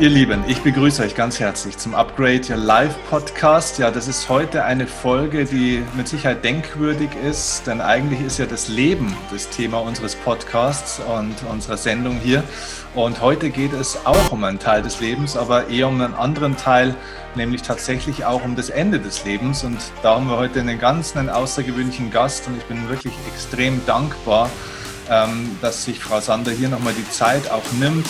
Ihr Lieben, ich begrüße euch ganz herzlich zum Upgrade Your Life Podcast. Ja, das ist heute eine Folge, die mit Sicherheit denkwürdig ist, denn eigentlich ist ja das Leben das Thema unseres Podcasts und unserer Sendung hier. Und heute geht es auch um einen Teil des Lebens, aber eher um einen anderen Teil, nämlich tatsächlich auch um das Ende des Lebens. Und da haben wir heute einen ganz einen außergewöhnlichen Gast und ich bin wirklich extrem dankbar, ähm, dass sich Frau Sander hier nochmal die Zeit auch nimmt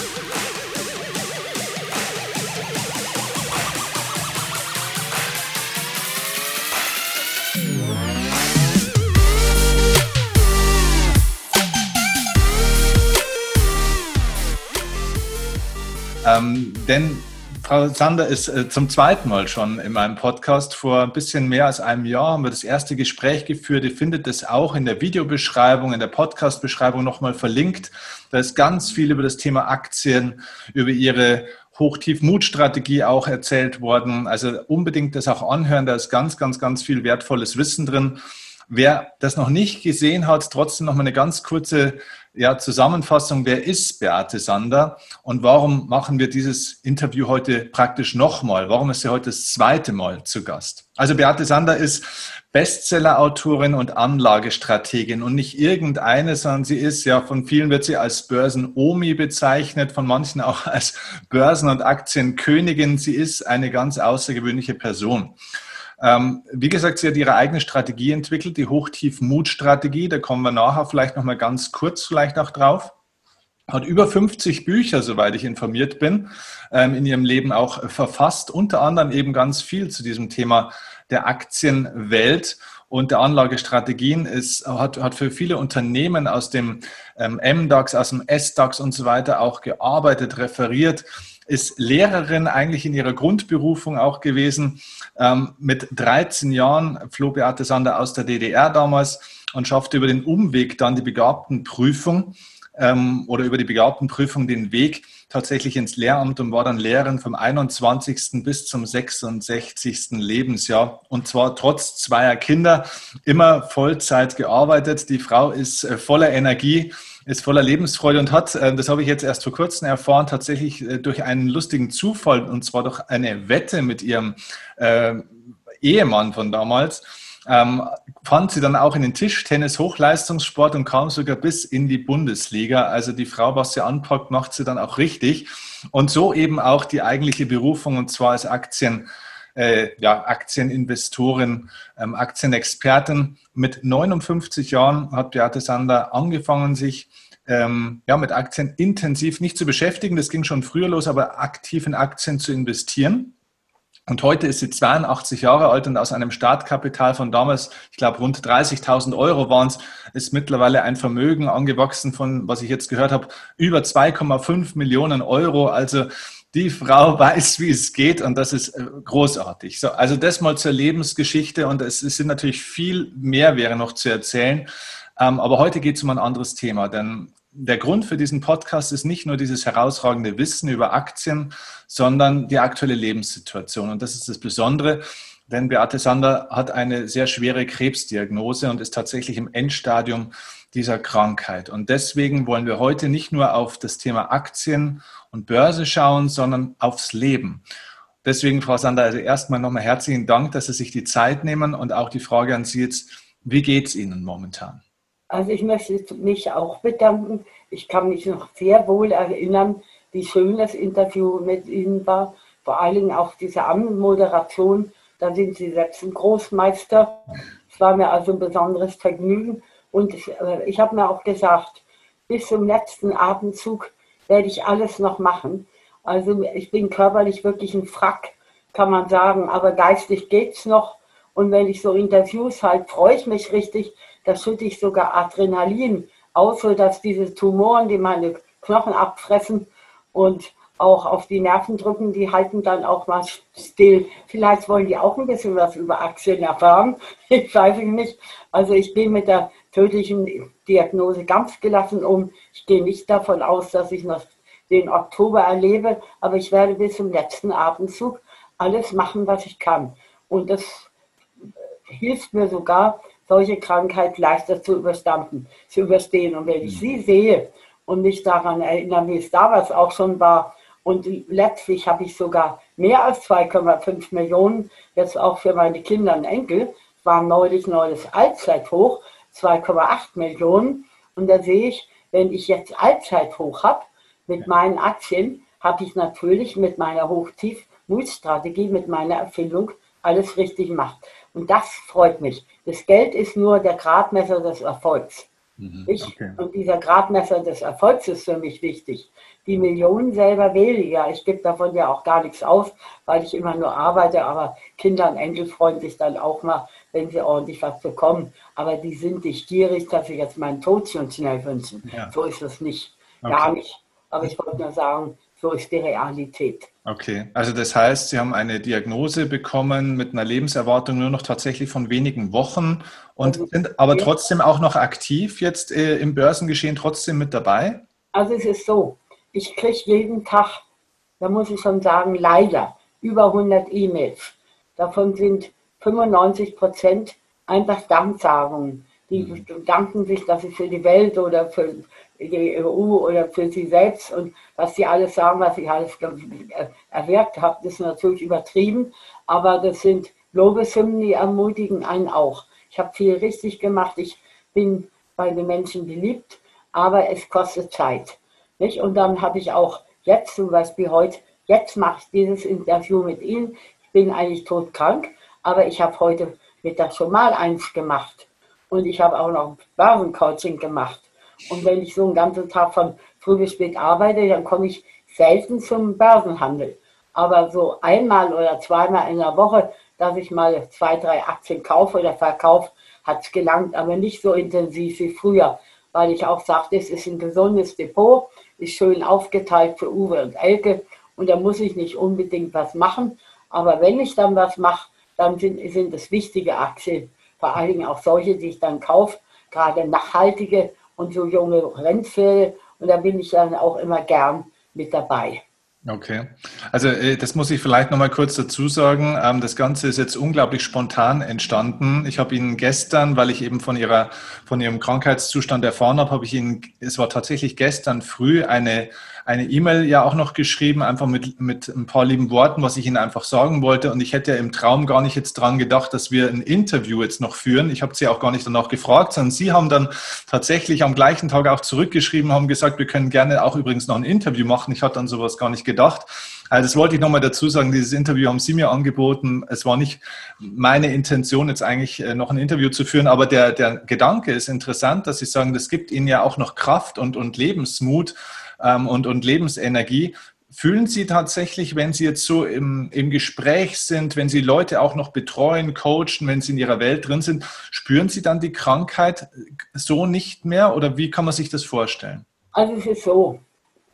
denn Frau Sander ist äh, zum zweiten Mal schon in meinem Podcast. Vor ein bisschen mehr als einem Jahr haben wir das erste Gespräch geführt. Ihr findet es auch in der Videobeschreibung, in der Podcast-Beschreibung nochmal verlinkt. Da ist ganz viel über das Thema Aktien, über Ihre Hochtief-Mut-Strategie auch erzählt worden. Also unbedingt das auch anhören. Da ist ganz, ganz, ganz viel wertvolles Wissen drin. Wer das noch nicht gesehen hat, trotzdem noch mal eine ganz kurze ja, Zusammenfassung. Wer ist Beate Sander und warum machen wir dieses Interview heute praktisch nochmal? Warum ist sie heute das zweite Mal zu Gast? Also Beate Sander ist Bestseller-Autorin und Anlagestrategin und nicht irgendeine, sondern sie ist ja von vielen wird sie als Börsen-Omi bezeichnet, von manchen auch als Börsen- und Aktienkönigin. Sie ist eine ganz außergewöhnliche Person. Ähm, wie gesagt, sie hat ihre eigene Strategie entwickelt, die Hochtief-Mut-Strategie. Da kommen wir nachher vielleicht noch mal ganz kurz vielleicht auch drauf. Hat über 50 Bücher, soweit ich informiert bin, ähm, in ihrem Leben auch verfasst. Unter anderem eben ganz viel zu diesem Thema der Aktienwelt und der Anlagestrategien ist, hat, hat für viele Unternehmen aus dem ähm, MDAX, aus dem SDAX und so weiter auch gearbeitet, referiert ist Lehrerin eigentlich in ihrer Grundberufung auch gewesen. Ähm, mit 13 Jahren floh Beate Sander aus der DDR damals und schaffte über den Umweg dann die Begabtenprüfung ähm, oder über die Begabtenprüfung den Weg tatsächlich ins Lehramt und war dann Lehrerin vom 21. bis zum 66. Lebensjahr. Und zwar trotz zweier Kinder immer Vollzeit gearbeitet. Die Frau ist äh, voller Energie ist voller Lebensfreude und hat, äh, das habe ich jetzt erst vor kurzem erfahren, tatsächlich äh, durch einen lustigen Zufall, und zwar durch eine Wette mit ihrem Ehemann von damals, ähm, fand sie dann auch in den Tischtennis Hochleistungssport und kam sogar bis in die Bundesliga. Also die Frau, was sie anpackt, macht sie dann auch richtig. Und so eben auch die eigentliche Berufung, und zwar als Aktien äh, ja, Aktieninvestorin, ähm, Aktienexpertin. Mit 59 Jahren hat Beate Sander angefangen, sich ähm, ja, mit Aktien intensiv nicht zu beschäftigen. Das ging schon früher los, aber aktiv in Aktien zu investieren. Und heute ist sie 82 Jahre alt und aus einem Startkapital von damals, ich glaube rund 30.000 Euro waren es, ist mittlerweile ein Vermögen angewachsen von, was ich jetzt gehört habe, über 2,5 Millionen Euro. Also die Frau weiß, wie es geht und das ist äh, großartig. So, also das mal zur Lebensgeschichte und es, es sind natürlich viel mehr wäre noch zu erzählen. Ähm, aber heute geht es um ein anderes Thema, denn der Grund für diesen Podcast ist nicht nur dieses herausragende Wissen über Aktien, sondern die aktuelle Lebenssituation. Und das ist das Besondere, denn Beate Sander hat eine sehr schwere Krebsdiagnose und ist tatsächlich im Endstadium dieser Krankheit. Und deswegen wollen wir heute nicht nur auf das Thema Aktien und Börse schauen, sondern aufs Leben. Deswegen, Frau Sander, also erstmal nochmal herzlichen Dank, dass Sie sich die Zeit nehmen und auch die Frage an Sie jetzt, wie geht es Ihnen momentan? Also ich möchte mich auch bedanken. Ich kann mich noch sehr wohl erinnern, wie schön das Interview mit Ihnen war. Vor allen Dingen auch diese Anmoderation. Da sind Sie selbst ein Großmeister. Es war mir also ein besonderes Vergnügen. Und ich, äh, ich habe mir auch gesagt, bis zum letzten Abendzug werde ich alles noch machen. Also ich bin körperlich wirklich ein Frack, kann man sagen, aber geistig geht es noch. Und wenn ich so Interviews halt, freue ich mich richtig, da schütte ich sogar Adrenalin aus, sodass diese Tumoren, die meine Knochen abfressen und auch auf die Nerven drücken, die halten dann auch mal still. Vielleicht wollen die auch ein bisschen was über Aktien erfahren. Ich weiß es nicht. Also ich gehe mit der tödlichen Diagnose ganz gelassen um. Ich gehe nicht davon aus, dass ich noch den Oktober erlebe, aber ich werde bis zum letzten Abendzug alles machen, was ich kann. Und das hilft mir sogar, solche Krankheit leichter zu überstanden, zu überstehen. Und wenn ich sie sehe und mich daran erinnere, wie es damals auch schon war, Und letztlich habe ich sogar mehr als 2,5 Millionen jetzt auch für meine Kinder und Enkel. War neulich neues Allzeithoch, 2,8 Millionen. Und da sehe ich, wenn ich jetzt Allzeithoch habe mit meinen Aktien, habe ich natürlich mit meiner Hochtief-Mut-Strategie, mit meiner Erfindung alles richtig gemacht. Und das freut mich. Das Geld ist nur der Gradmesser des Erfolgs. Mhm, okay. Und dieser Gradmesser des Erfolgs ist für mich wichtig. Die Millionen selber weniger. Ich gebe davon ja auch gar nichts aus, weil ich immer nur arbeite. Aber Kinder und Enkel freuen sich dann auch mal, wenn sie ordentlich was bekommen. Aber die sind nicht gierig, dass sie jetzt meinen Tod schon schnell wünschen. Ja. So ist es nicht. Okay. Gar nicht. Aber ich wollte nur sagen, so ist die Realität. Okay, also das heißt, Sie haben eine Diagnose bekommen mit einer Lebenserwartung nur noch tatsächlich von wenigen Wochen und also, sind aber trotzdem auch noch aktiv jetzt äh, im Börsengeschehen trotzdem mit dabei? Also es ist so, ich kriege jeden Tag, da muss ich schon sagen, leider über 100 E-Mails. Davon sind 95 Prozent einfach Danksagungen. Die mhm. danken sich, dass sie für die Welt oder für die EU oder für sie selbst und was sie alles sagen, was ich alles erwirkt habe, ist natürlich übertrieben, aber das sind Lobeshymnen, die ermutigen einen auch. Ich habe viel richtig gemacht, ich bin bei den Menschen beliebt, aber es kostet Zeit. Nicht? Und dann habe ich auch jetzt zum Beispiel heute, jetzt mache ich dieses Interview mit Ihnen, ich bin eigentlich todkrank, aber ich habe heute Mittag schon mal eins gemacht und ich habe auch noch Börsencoaching gemacht. Und wenn ich so einen ganzen Tag von früh bis spät arbeite, dann komme ich selten zum Börsenhandel. Aber so einmal oder zweimal in der Woche, dass ich mal zwei, drei Aktien kaufe oder verkaufe, hat es gelangt, aber nicht so intensiv wie früher, weil ich auch sagte, es ist ein gesundes Depot, ist schön aufgeteilt für Uwe und Elke und da muss ich nicht unbedingt was machen. Aber wenn ich dann was mache, dann sind, sind es wichtige Aktien, vor allen Dingen auch solche, die ich dann kaufe, gerade nachhaltige und so junge Rennpferde. Und da bin ich dann auch immer gern mit dabei. Okay, also äh, das muss ich vielleicht nochmal kurz dazu sagen. Ähm, das Ganze ist jetzt unglaublich spontan entstanden. Ich habe Ihnen gestern, weil ich eben von Ihrer, von Ihrem Krankheitszustand erfahren habe, habe ich Ihnen, es war tatsächlich gestern früh eine eine E-Mail ja auch noch geschrieben, einfach mit, mit ein paar lieben Worten, was ich Ihnen einfach sagen wollte. Und ich hätte ja im Traum gar nicht jetzt dran gedacht, dass wir ein Interview jetzt noch führen. Ich habe Sie auch gar nicht danach gefragt, sondern Sie haben dann tatsächlich am gleichen Tag auch zurückgeschrieben, haben gesagt, wir können gerne auch übrigens noch ein Interview machen. Ich hatte an sowas gar nicht gedacht. Also das wollte ich nochmal dazu sagen, dieses Interview haben Sie mir angeboten. Es war nicht meine Intention, jetzt eigentlich äh, noch ein Interview zu führen, aber der, der Gedanke ist interessant, dass Sie sagen, das gibt Ihnen ja auch noch Kraft und, und Lebensmut ähm, und, und Lebensenergie. Fühlen Sie tatsächlich, wenn Sie jetzt so im, im Gespräch sind, wenn Sie Leute auch noch betreuen, coachen, wenn Sie in Ihrer Welt drin sind, spüren Sie dann die Krankheit so nicht mehr oder wie kann man sich das vorstellen? Also es ist so,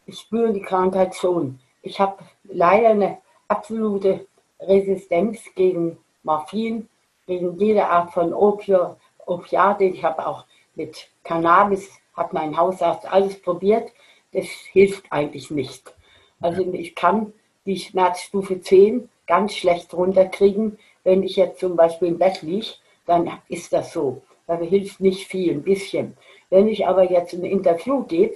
ich spüre die Krankheit schon. Ich habe leider eine absolute Resistenz gegen Morphin, gegen jede Art von Opio, Opiate. Ich habe auch mit Cannabis, hat mein Hausarzt alles probiert das hilft eigentlich nicht. Also ich kann die Schmerzstufe 10 ganz schlecht runterkriegen. Wenn ich jetzt zum Beispiel im Bett liege, dann ist das so. Da hilft nicht viel, ein bisschen. Wenn ich aber jetzt ein Interview gebe,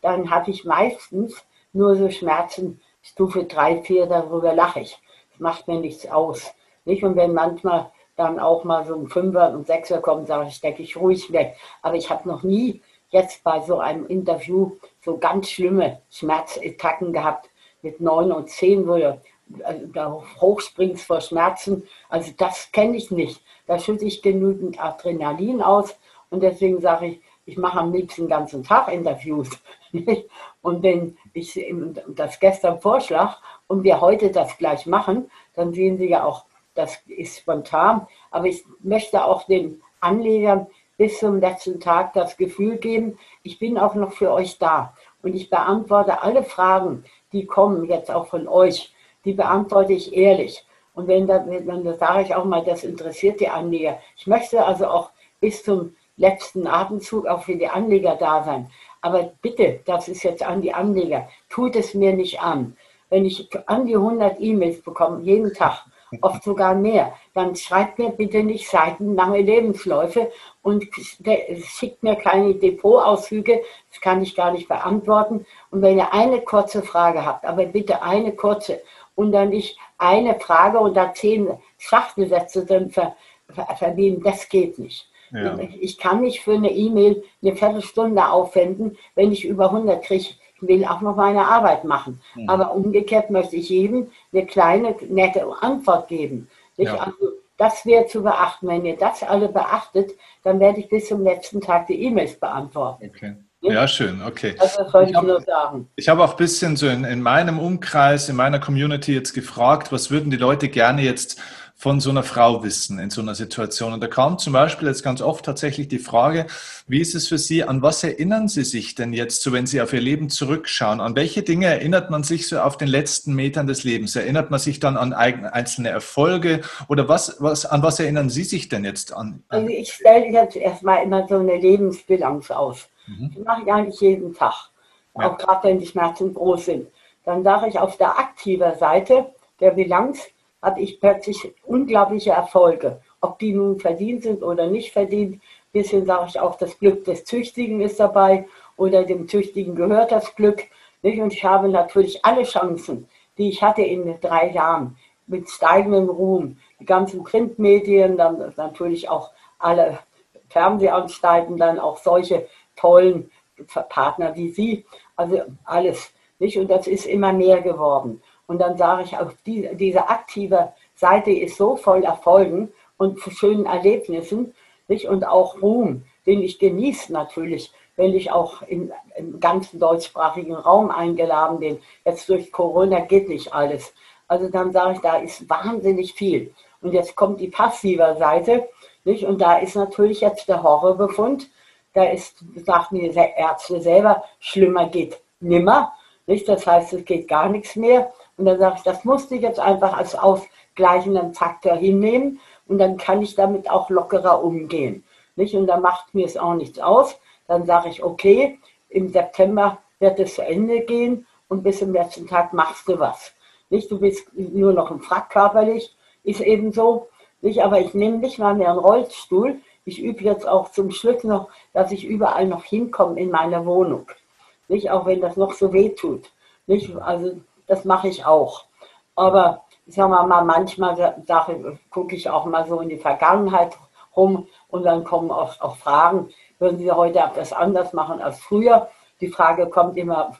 dann habe ich meistens nur so Schmerzen Stufe 3, 4, darüber lache ich. Das macht mir nichts aus. Nicht? Und wenn manchmal dann auch mal so ein Fünfer und Sechser kommt, sage ich, stecke ich ruhig weg. Aber ich habe noch nie jetzt bei so einem Interview so ganz schlimme Schmerzattacken gehabt mit neun und zehn, wo du also da hochspringst vor Schmerzen. Also das kenne ich nicht. Da schütte ich genügend Adrenalin aus und deswegen sage ich, ich mache am liebsten ganzen Tag Interviews. und wenn ich das gestern vorschlag und wir heute das gleich machen, dann sehen Sie ja auch, das ist spontan. Aber ich möchte auch den Anlegern bis zum letzten Tag das Gefühl geben, ich bin auch noch für euch da. Und ich beantworte alle Fragen, die kommen jetzt auch von euch, die beantworte ich ehrlich. Und wenn da, dann sage ich auch mal, das interessiert die Anleger. Ich möchte also auch bis zum letzten Atemzug auch für die Anleger da sein. Aber bitte, das ist jetzt an die Anleger, tut es mir nicht an. Wenn ich an die 100 E-Mails bekomme, jeden Tag, oft sogar mehr. Dann schreibt mir bitte nicht seitenlange Lebensläufe und schickt mir keine Depotauszüge, das kann ich gar nicht beantworten. Und wenn ihr eine kurze Frage habt, aber bitte eine kurze und dann nicht eine Frage und da zehn Schachtelsätze drin ver, ver, verdienen, das geht nicht. Ja. Ich kann nicht für eine E-Mail eine Viertelstunde aufwenden, wenn ich über 100 kriege. Will auch noch meine Arbeit machen. Mhm. Aber umgekehrt möchte ich jedem eine kleine, nette Antwort geben. Ja. Also, das wäre zu beachten. Wenn ihr das alle beachtet, dann werde ich bis zum letzten Tag die E-Mails beantworten. Okay. Ja, schön, okay. Also. Ich habe auch ein bisschen so in, in meinem Umkreis, in meiner Community jetzt gefragt, was würden die Leute gerne jetzt von so einer Frau wissen in so einer Situation. Und da kam zum Beispiel jetzt ganz oft tatsächlich die Frage, wie ist es für Sie, an was erinnern Sie sich denn jetzt, so wenn Sie auf Ihr Leben zurückschauen? An welche Dinge erinnert man sich so auf den letzten Metern des Lebens? Erinnert man sich dann an einzelne Erfolge oder was, was, an was erinnern Sie sich denn jetzt an? Also ich stelle jetzt erstmal immer so eine Lebensbilanz aus. Mhm. Das mache ich eigentlich jeden Tag, ja. auch gerade wenn die Schmerzen groß sind. Dann sage ich auf der aktiven Seite der Bilanz, hatte ich plötzlich unglaubliche Erfolge. Ob die nun verdient sind oder nicht verdient, ein bisschen sage ich auch, das Glück des Züchtigen ist dabei oder dem Züchtigen gehört das Glück. Nicht? Und ich habe natürlich alle Chancen, die ich hatte in drei Jahren, mit steigendem Ruhm, die ganzen Printmedien, dann natürlich auch alle Fernsehanstalten, dann auch solche tollen Partner wie Sie, also alles. Nicht? Und das ist immer mehr geworden. Und dann sage ich, auch die, diese aktive Seite ist so voll Erfolgen und schönen Erlebnissen nicht? und auch Ruhm, den ich genieße natürlich, wenn ich auch in, im ganzen deutschsprachigen Raum eingeladen bin. Jetzt durch Corona geht nicht alles. Also dann sage ich, da ist wahnsinnig viel. Und jetzt kommt die passive Seite. Nicht? Und da ist natürlich jetzt der Horrorbefund. Da ist, sagt mir Ärzte selber, schlimmer geht nimmer. Nicht? Das heißt, es geht gar nichts mehr. Und dann sage ich, das musste ich jetzt einfach als ausgleichenden Faktor hinnehmen und dann kann ich damit auch lockerer umgehen. Nicht? Und dann macht mir es auch nichts aus. Dann sage ich, okay, im September wird es zu Ende gehen und bis zum letzten Tag machst du was. Nicht? Du bist nur noch im Frack körperlich, ist eben so. Nicht? Aber ich nehme nicht mal mehr einen Rollstuhl. Ich übe jetzt auch zum Schluss noch, dass ich überall noch hinkomme in meiner Wohnung. Nicht? Auch wenn das noch so weh tut. Nicht? Also das mache ich auch. Aber sagen wir mal, manchmal gucke ich auch mal so in die Vergangenheit rum und dann kommen auch, auch Fragen, würden Sie heute etwas anders machen als früher? Die Frage kommt immer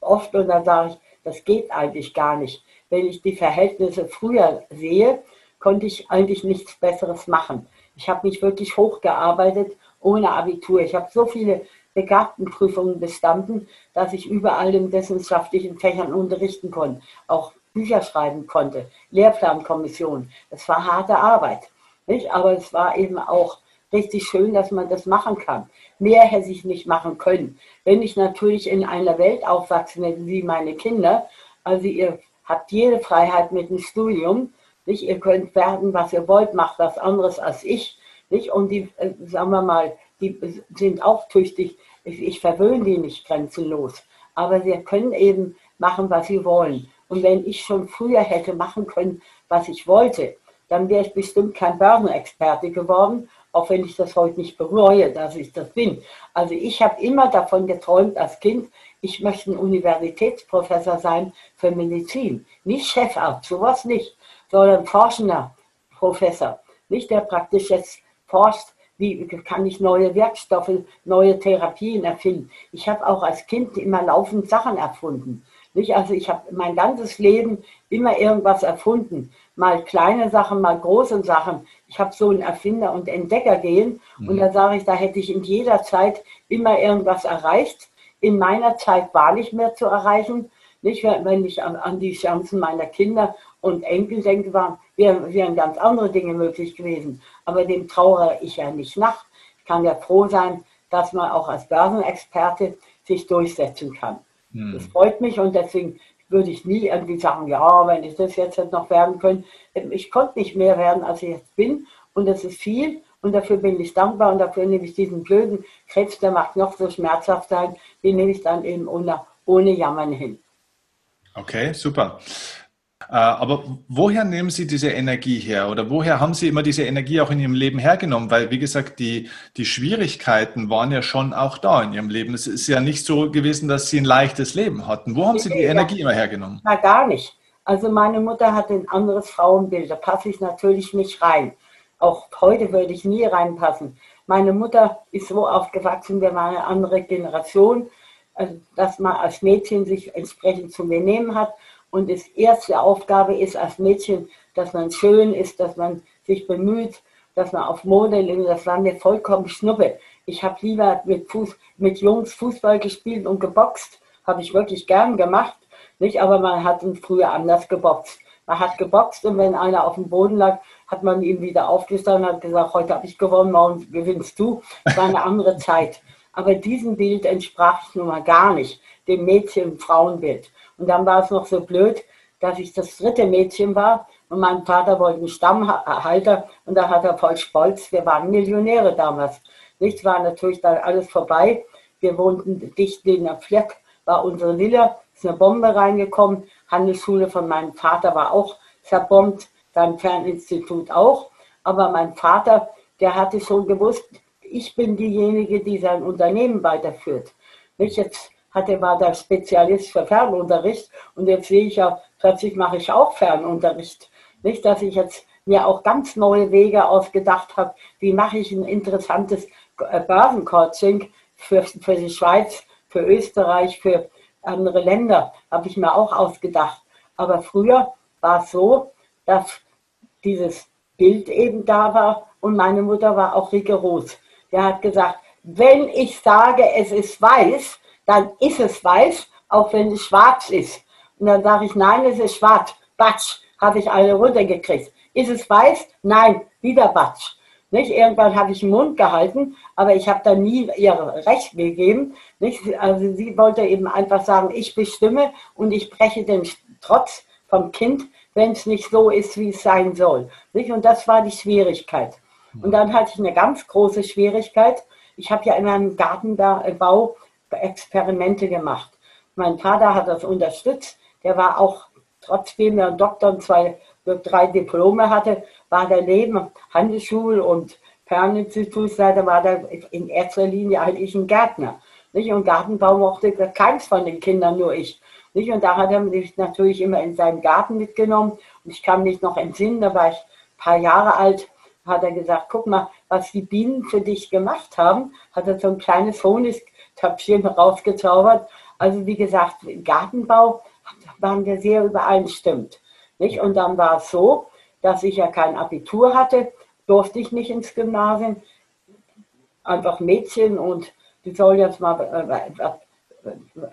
oft und dann sage ich, das geht eigentlich gar nicht. Wenn ich die Verhältnisse früher sehe, konnte ich eigentlich nichts Besseres machen. Ich habe mich wirklich hochgearbeitet ohne Abitur. Ich habe so viele Begabtenprüfungen bestanden, dass ich überall in wissenschaftlichen Fächern unterrichten konnte, auch Bücher schreiben konnte, Lehrplankommission. Das war harte Arbeit, nicht? aber es war eben auch richtig schön, dass man das machen kann. Mehr hätte ich nicht machen können. Wenn ich natürlich in einer Welt aufwachsen hätte wie meine Kinder, also ihr habt jede Freiheit mit dem Studium, nicht? ihr könnt werden, was ihr wollt, macht was anderes als ich. Nicht? Und die, äh, sagen wir mal, die sind auch tüchtig. Ich, ich verwöhne die nicht grenzenlos. Aber sie können eben machen, was sie wollen. Und wenn ich schon früher hätte machen können, was ich wollte, dann wäre ich bestimmt kein Börsenexperte geworden, auch wenn ich das heute nicht bereue, dass ich das bin. Also ich habe immer davon geträumt als Kind, ich möchte ein Universitätsprofessor sein für Medizin. Nicht Chefarzt, sowas nicht, sondern forschender Professor. Nicht der praktisch jetzt forscht, wie kann ich neue Werkstoffe, neue Therapien erfinden. Ich habe auch als Kind immer laufend Sachen erfunden. Nicht? Also ich habe mein ganzes Leben immer irgendwas erfunden. Mal kleine Sachen, mal große Sachen. Ich habe so ein Erfinder- und Entdeckergehen mhm. und da sage ich, da hätte ich in jeder Zeit immer irgendwas erreicht. In meiner Zeit war nicht mehr zu erreichen. Nicht, wenn ich an, an die Chancen meiner Kinder und Enkel denke, waren, wären, wären ganz andere Dinge möglich gewesen. Aber dem trauere ich ja nicht nach. Ich kann ja froh sein, dass man auch als Börsenexperte sich durchsetzen kann. Hm. Das freut mich und deswegen würde ich nie irgendwie sagen, ja, wenn ich das jetzt noch werden könnte. Ich konnte nicht mehr werden, als ich jetzt bin und das ist viel und dafür bin ich dankbar und dafür nehme ich diesen blöden Krebs, der macht noch so schmerzhaft sein, den nehme ich dann eben ohne, ohne Jammern hin. Okay, super. Äh, aber woher nehmen Sie diese Energie her oder woher haben Sie immer diese Energie auch in Ihrem Leben hergenommen? Weil, wie gesagt, die, die Schwierigkeiten waren ja schon auch da in Ihrem Leben. Es ist ja nicht so gewesen, dass Sie ein leichtes Leben hatten. Wo haben Sie die Energie immer hergenommen? Na, gar nicht. Also meine Mutter hatte ein anderes Frauenbild, da passe ich natürlich nicht rein. Auch heute würde ich nie reinpassen. Meine Mutter ist so aufgewachsen, wir waren eine andere Generation, also dass man als Mädchen sich entsprechend zu benehmen hat und das erste Aufgabe ist als Mädchen, dass man schön ist, dass man sich bemüht, dass man auf Mode lebt. Das war mir vollkommen schnuppe. Ich habe lieber mit, Fuß, mit Jungs Fußball gespielt und geboxt. Habe ich wirklich gern gemacht. Nicht? Aber man hat früher anders geboxt. Man hat geboxt und wenn einer auf dem Boden lag, hat man ihn wieder aufgestanden und hat gesagt, heute habe ich gewonnen, morgen gewinnst du. Das war eine andere Zeit. Aber diesem Bild entsprach ich nun mal gar nicht, dem Mädchen-Frauenbild. Und dann war es noch so blöd, dass ich das dritte Mädchen war und mein Vater wollte einen Stammhalter und da hat er voll Stolz, wir waren Millionäre damals. Nichts war natürlich dann alles vorbei. Wir wohnten dicht neben der Fleck, war unsere Villa, ist eine Bombe reingekommen. Handelsschule von meinem Vater war auch zerbombt, sein Ferninstitut auch. Aber mein Vater, der hatte schon gewusst, ich bin diejenige, die sein Unternehmen weiterführt. Nicht jetzt hatte, war der Spezialist für Fernunterricht und jetzt sehe ich ja, plötzlich mache ich auch Fernunterricht. Nicht, dass ich jetzt mir auch ganz neue Wege ausgedacht habe, wie mache ich ein interessantes äh, Börsencoaching für, für die Schweiz, für Österreich, für andere Länder, habe ich mir auch ausgedacht. Aber früher war es so, dass dieses Bild eben da war und meine Mutter war auch rigoros. Der hat gesagt, wenn ich sage, es ist weiß, dann ist es weiß, auch wenn es schwarz ist. Und dann sage ich, nein, es ist schwarz. Batsch, habe ich eine runtergekriegt. Ist es weiß? Nein, wieder Batsch. Nicht? Irgendwann habe ich den Mund gehalten, aber ich habe da nie ihr Recht gegeben. Nicht? Also sie wollte eben einfach sagen, ich bestimme und ich breche den Trotz vom Kind, wenn es nicht so ist, wie es sein soll. Nicht? Und das war die Schwierigkeit. Und dann hatte ich eine ganz große Schwierigkeit. Ich habe ja in einem Gartenbau Experimente gemacht. Mein Vater hat das unterstützt. Der war auch, trotzdem er einen Doktor und zwei, drei Diplome hatte, war der neben Handelsschul- und Ferninstitutsleiter, war der in erster Linie eigentlich ein Gärtner. Nicht? Und Gartenbau mochte keins von den Kindern, nur ich. Nicht? Und da hat er mich natürlich immer in seinen Garten mitgenommen. Und ich kann mich noch entsinnen, da war ich ein paar Jahre alt, hat er gesagt, guck mal, was die Bienen für dich gemacht haben. Hat er so ein kleines Honigtöpfchen rausgezaubert. Also wie gesagt, Gartenbau waren wir sehr übereinstimmt. Nicht? Und dann war es so, dass ich ja kein Abitur hatte, durfte ich nicht ins Gymnasium. Einfach Mädchen und die sollen jetzt mal äh,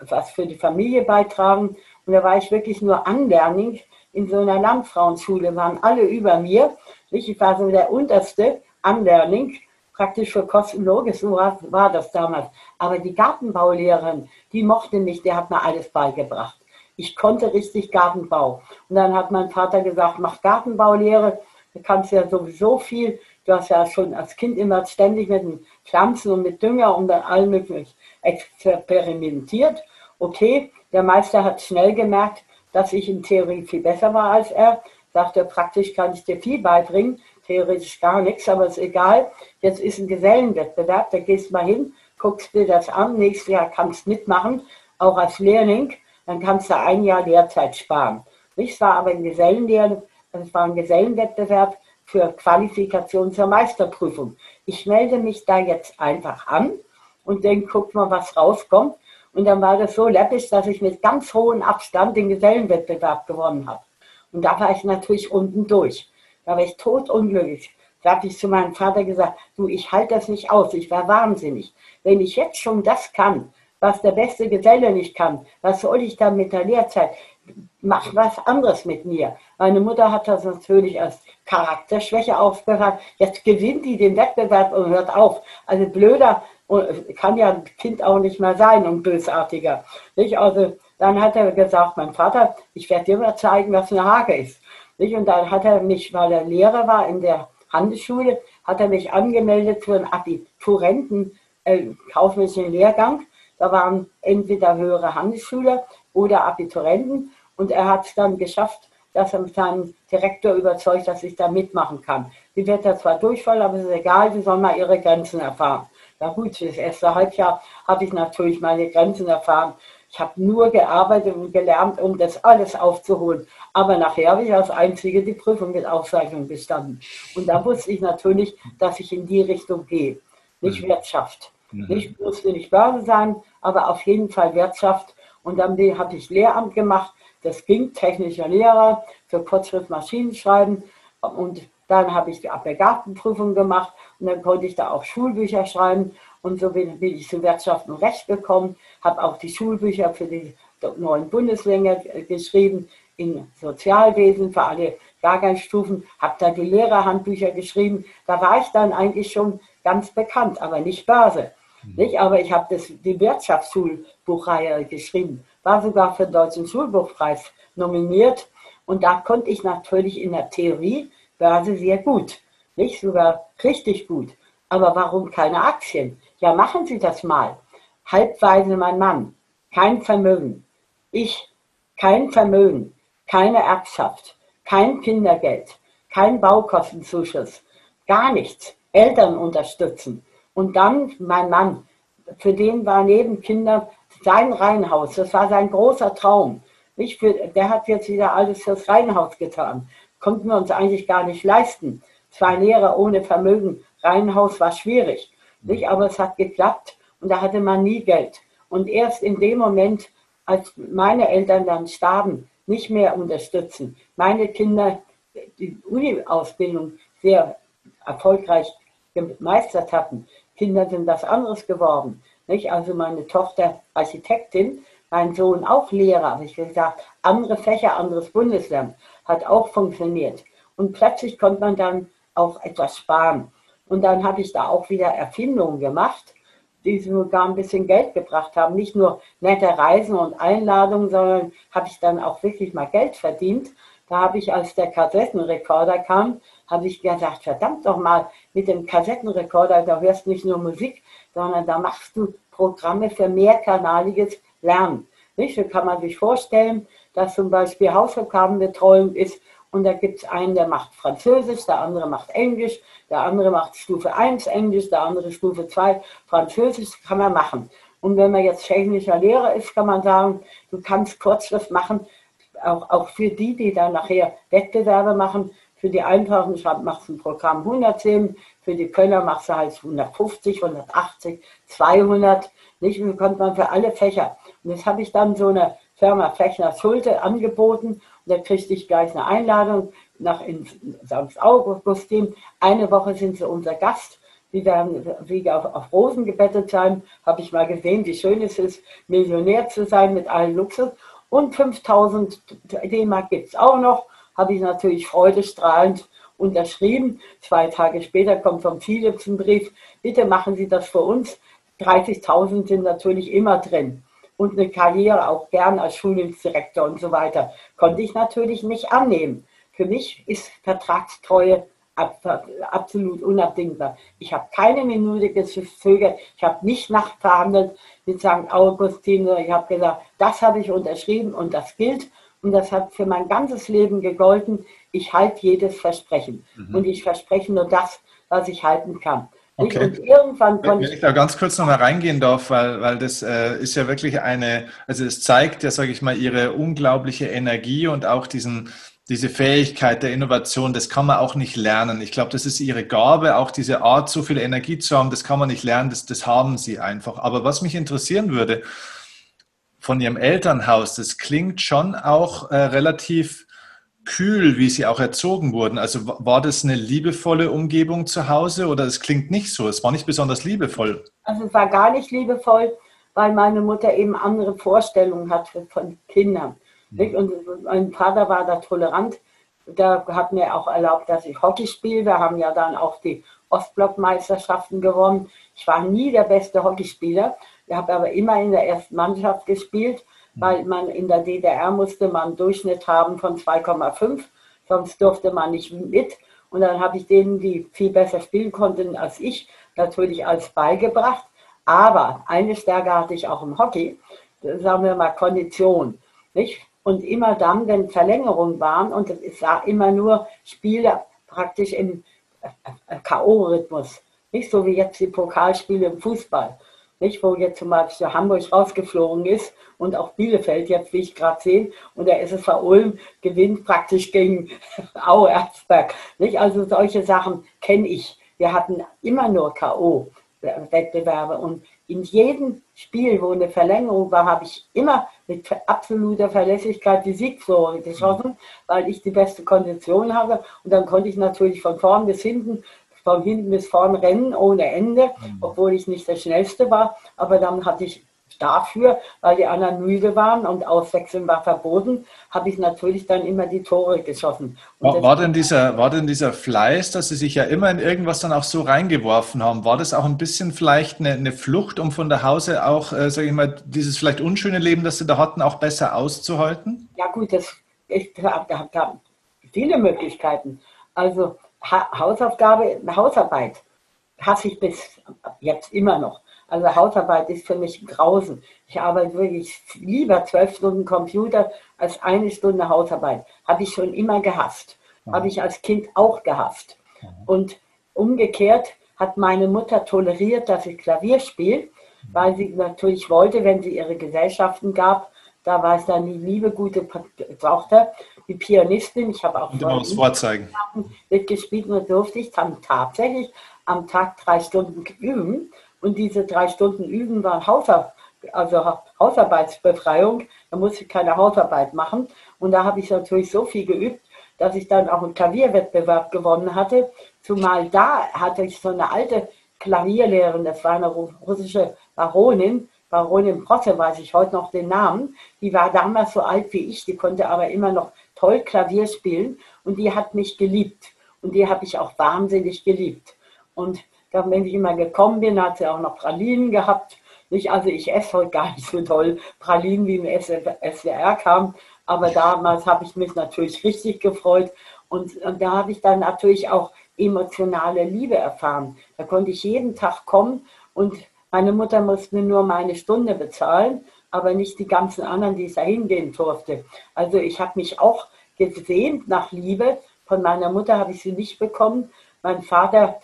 was für die Familie beitragen. Und da war ich wirklich nur anlernig in so einer Landfrauenschule, waren alle über mir. Ich war so der unterste Anlerning, praktisch für kostenlos, so war, das damals. Aber die Gartenbaulehrerin, die mochte mich, der hat mir alles beigebracht. Ich konnte richtig Gartenbau. Und dann hat mein Vater gesagt, mach Gartenbaulehre, du kannst ja sowieso viel. Du hast ja schon als Kind immer ständig mit den Pflanzen und mit Dünger und dann allem möglichen experimentiert. Okay, der Meister hat schnell gemerkt, dass ich in Theorie viel besser war als er. Sagte, praktisch kann ich dir viel beibringen, theoretisch gar nichts, aber ist egal. Jetzt ist ein Gesellenwettbewerb, da gehst du mal hin, guckst dir das an, nächstes Jahr kannst du mitmachen, auch als Lehrling, dann kannst du ein Jahr Lehrzeit sparen. Es war aber ein Gesellenlehr, es war ein Gesellenwettbewerb für Qualifikation zur Meisterprüfung. Ich melde mich da jetzt einfach an und dann guck mal, was rauskommt. Und dann war das so läppisch, dass ich mit ganz hohem Abstand den Gesellenwettbewerb gewonnen habe. Und da war ich natürlich unten durch. Da war ich totunglücklich. Da habe ich zu meinem Vater gesagt, du, ich halte das nicht aus, ich war wahnsinnig. Wenn ich jetzt schon das kann, was der beste Geselle nicht kann, was soll ich dann mit der Lehrzeit? Mach was anderes mit mir. Meine Mutter hat das natürlich als Charakterschwäche aufgefasst. Jetzt gewinnt die den Wettbewerb und hört auf. Also blöder kann ja ein Kind auch nicht mehr sein und bösartiger. Nicht? Also dann hat er gesagt, mein Vater, ich werde dir mal zeigen, was eine Hake ist. Nicht? Und dann hat er mich, weil er Lehrer war in der Handelsschule, hat er mich angemeldet für einen Abiturenten äh, kaufmännischen Lehrgang. Da waren entweder höhere Handelsschüler oder Abiturenten. Und er hat es dann geschafft, dass er seinen Direktor überzeugt, dass ich da mitmachen kann. Sie wird da zwar durchfallen, aber es ist egal, sie soll mal ihre Grenzen erfahren. Na gut, das erste Halbjahr habe ich natürlich meine Grenzen erfahren. Ich habe nur gearbeitet und gelernt, um das alles aufzuholen. Aber nachher habe ich als Einzige die Prüfung mit Auszeichnung bestanden. Und da wusste ich natürlich, dass ich in die Richtung gehe. Nicht mhm. Wirtschaft. Mhm. Nicht musste nicht Börse sein, aber auf jeden Fall Wirtschaft. Und dann habe ich Lehramt gemacht. Das ging, technischer Lehrer für Kurzschrift Maschinenschreiben. Und dann habe ich die Abwehrgartenprüfung gemacht und dann konnte ich da auch Schulbücher schreiben. Und so bin, bin ich zu Wirtschaft und Recht gekommen, habe auch die Schulbücher für die neuen Bundesländer geschrieben, in Sozialwesen für alle Jahrgangsstufen, habe da die Lehrerhandbücher geschrieben. Da war ich dann eigentlich schon ganz bekannt, aber nicht Börse. Mhm. Nicht? Aber ich habe die Wirtschaftsschulbuchreihe geschrieben, war sogar für den Deutschen Schulbuchpreis nominiert. Und da konnte ich natürlich in der Theorie Börse sehr gut, nicht sogar richtig gut. Aber warum keine Aktien? Ja, machen Sie das mal. Halbweise mein Mann, kein Vermögen. Ich, kein Vermögen, keine Erbschaft, kein Kindergeld, kein Baukostenzuschuss, gar nichts. Eltern unterstützen. Und dann mein Mann, für den war neben Kindern sein Reihenhaus, das war sein großer Traum. Für, der hat jetzt wieder alles fürs Reihenhaus getan. Konnten wir uns eigentlich gar nicht leisten. Zwei Lehrer ohne Vermögen, Reihenhaus war schwierig. Nicht? Aber es hat geklappt und da hatte man nie Geld. Und erst in dem Moment, als meine Eltern dann starben, nicht mehr unterstützen, meine Kinder die Uni-Ausbildung sehr erfolgreich gemeistert hatten. Kinder sind was anderes geworden. Nicht? Also meine Tochter Architektin, mein Sohn auch Lehrer, habe ich gesagt, andere Fächer, anderes Bundesland, hat auch funktioniert. Und plötzlich konnte man dann auch etwas sparen. Und dann habe ich da auch wieder Erfindungen gemacht, die sogar ein bisschen Geld gebracht haben. Nicht nur nette Reisen und Einladungen, sondern habe ich dann auch wirklich mal Geld verdient. Da habe ich, als der Kassettenrekorder kam, habe ich gesagt, verdammt doch mal, mit dem Kassettenrekorder, da hörst du nicht nur Musik, sondern da machst du Programme für mehrkanaliges Lernen. Nicht? So kann man sich vorstellen, dass zum Beispiel Hausaufgabenbetreuung ist und da gibt es einen, der macht Französisch, der andere macht Englisch, der andere macht Stufe 1 Englisch, der andere Stufe 2 Französisch, kann man machen. Und wenn man jetzt technischer Lehrer ist, kann man sagen, du kannst Kurzschrift machen, auch, auch für die, die dann nachher Wettbewerbe machen. Für die einfachen machst du ein Programm 110, für die Könner machst du halt 150, 180, 200. Nicht? Und kommt man für alle Fächer. Und das habe ich dann so eine Firma Fechner Schulte angeboten. Da kriegte ich gleich eine Einladung nach in St. Augustin. Eine Woche sind sie unser Gast. Die werden wie auf, auf Rosen gebettet sein. Habe ich mal gesehen, wie schön es ist, Millionär zu sein mit allen Luxus. Und 5000 D-Mark gibt es auch noch. Habe ich natürlich freudestrahlend unterschrieben. Zwei Tage später kommt vom Philips ein Brief. Bitte machen Sie das für uns. 30.000 sind natürlich immer drin und eine Karriere auch gern als Schuldienstdirektor und so weiter, konnte ich natürlich nicht annehmen. Für mich ist Vertragstreue absolut unabdingbar. Ich habe keine Minute gezögert, ich habe nicht nachverhandelt mit St. Augustin, sondern ich habe gesagt, das habe ich unterschrieben und das gilt und das hat für mein ganzes Leben gegolten. Ich halte jedes Versprechen mhm. und ich verspreche nur das, was ich halten kann. Okay. Und irgendwann Wenn ich da ganz kurz noch mal reingehen darf, weil, weil das äh, ist ja wirklich eine, also es zeigt ja, sage ich mal, ihre unglaubliche Energie und auch diesen, diese Fähigkeit der Innovation, das kann man auch nicht lernen. Ich glaube, das ist ihre Gabe, auch diese Art, so viel Energie zu haben, das kann man nicht lernen, das, das haben sie einfach. Aber was mich interessieren würde, von ihrem Elternhaus, das klingt schon auch äh, relativ kühl, wie sie auch erzogen wurden. Also war das eine liebevolle Umgebung zu Hause oder es klingt nicht so? Es war nicht besonders liebevoll. Also es war gar nicht liebevoll, weil meine Mutter eben andere Vorstellungen hatte von Kindern. Mhm. Und mein Vater war da tolerant. Da hat mir auch erlaubt, dass ich Hockey spiele. Wir haben ja dann auch die Ostblockmeisterschaften gewonnen. Ich war nie der beste Hockeyspieler. Ich habe aber immer in der ersten Mannschaft gespielt weil man in der DDR musste man einen Durchschnitt haben von 2,5, sonst durfte man nicht mit. Und dann habe ich denen, die viel besser spielen konnten als ich, natürlich alles beigebracht. Aber eine Stärke hatte ich auch im Hockey, sagen wir mal Kondition. Nicht? Und immer dann, wenn Verlängerungen waren, und es war immer nur Spiele praktisch im äh, äh, K.O.-Rhythmus. Nicht so wie jetzt die Pokalspiele im Fußball. Nicht, wo jetzt zum Beispiel Hamburg rausgeflogen ist und auch Bielefeld jetzt, wie ich gerade sehe, und der SSV Ulm gewinnt praktisch gegen Aue Erzberg. Nicht? Also solche Sachen kenne ich. Wir hatten immer nur K.O.-Wettbewerbe und in jedem Spiel, wo eine Verlängerung war, habe ich immer mit absoluter Verlässlichkeit die Siegtore geschossen, weil ich die beste Kondition habe. Und dann konnte ich natürlich von vorn bis hinten, von hinten bis vorn rennen ohne Ende, mhm. obwohl ich nicht der Schnellste war. Aber dann hatte ich dafür, weil die anderen müde waren und Auswechseln war verboten, habe ich natürlich dann immer die Tore geschossen. War, war, denn dieser, war denn dieser Fleiß, dass Sie sich ja immer in irgendwas dann auch so reingeworfen haben, war das auch ein bisschen vielleicht eine, eine Flucht, um von der Hause auch, äh, sage ich mal, dieses vielleicht unschöne Leben, das Sie da hatten, auch besser auszuhalten? Ja gut, das, ich habe hab viele Möglichkeiten. Also ha Hausaufgabe, Hausarbeit hasse ich bis jetzt immer noch. Also Hausarbeit ist für mich grausen. Ich arbeite wirklich lieber zwölf Stunden Computer als eine Stunde Hausarbeit. Habe ich schon immer gehasst. Mhm. Habe ich als Kind auch gehasst. Mhm. Und umgekehrt hat meine Mutter toleriert, dass ich Klavier spiele, weil sie natürlich wollte, wenn sie ihre Gesellschaften gab, da war es dann die liebe, gute Tochter, die Pianistin. Ich habe auch das Vorzeigen. mitgespielt und durfte ich dann tatsächlich am Tag drei Stunden üben. Und diese drei Stunden Üben waren Hausar also Hausarbeitsbefreiung. Da musste ich keine Hausarbeit machen. Und da habe ich natürlich so viel geübt, dass ich dann auch einen Klavierwettbewerb gewonnen hatte. Zumal da hatte ich so eine alte Klavierlehrerin, das war eine russische Baronin, Baronin Prosse, weiß ich heute noch den Namen. Die war damals so alt wie ich, die konnte aber immer noch toll Klavier spielen und die hat mich geliebt. Und die habe ich auch wahnsinnig geliebt. Und dann, wenn ich immer gekommen bin, hat sie auch noch Pralinen gehabt. Nicht, also ich esse heute gar nicht so toll Pralinen, wie im SWR kam. Aber damals habe ich mich natürlich richtig gefreut. Und, und da habe ich dann natürlich auch emotionale Liebe erfahren. Da konnte ich jeden Tag kommen und meine Mutter musste nur meine Stunde bezahlen, aber nicht die ganzen anderen, die ich da hingehen durfte. Also ich habe mich auch gesehnt nach Liebe. Von meiner Mutter habe ich sie nicht bekommen. Mein Vater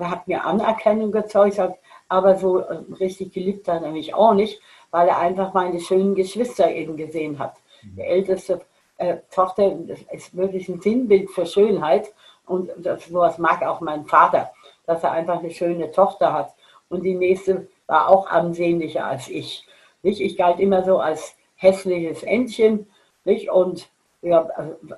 hat mir Anerkennung gezeugt, aber so äh, richtig geliebt hat er mich auch nicht, weil er einfach meine schönen Geschwister eben gesehen hat. Mhm. Die älteste äh, Tochter ist wirklich ein Sinnbild für Schönheit und das, sowas mag auch mein Vater, dass er einfach eine schöne Tochter hat. Und die nächste war auch ansehnlicher als ich. Nicht? Ich galt immer so als hässliches Entchen nicht? und ja,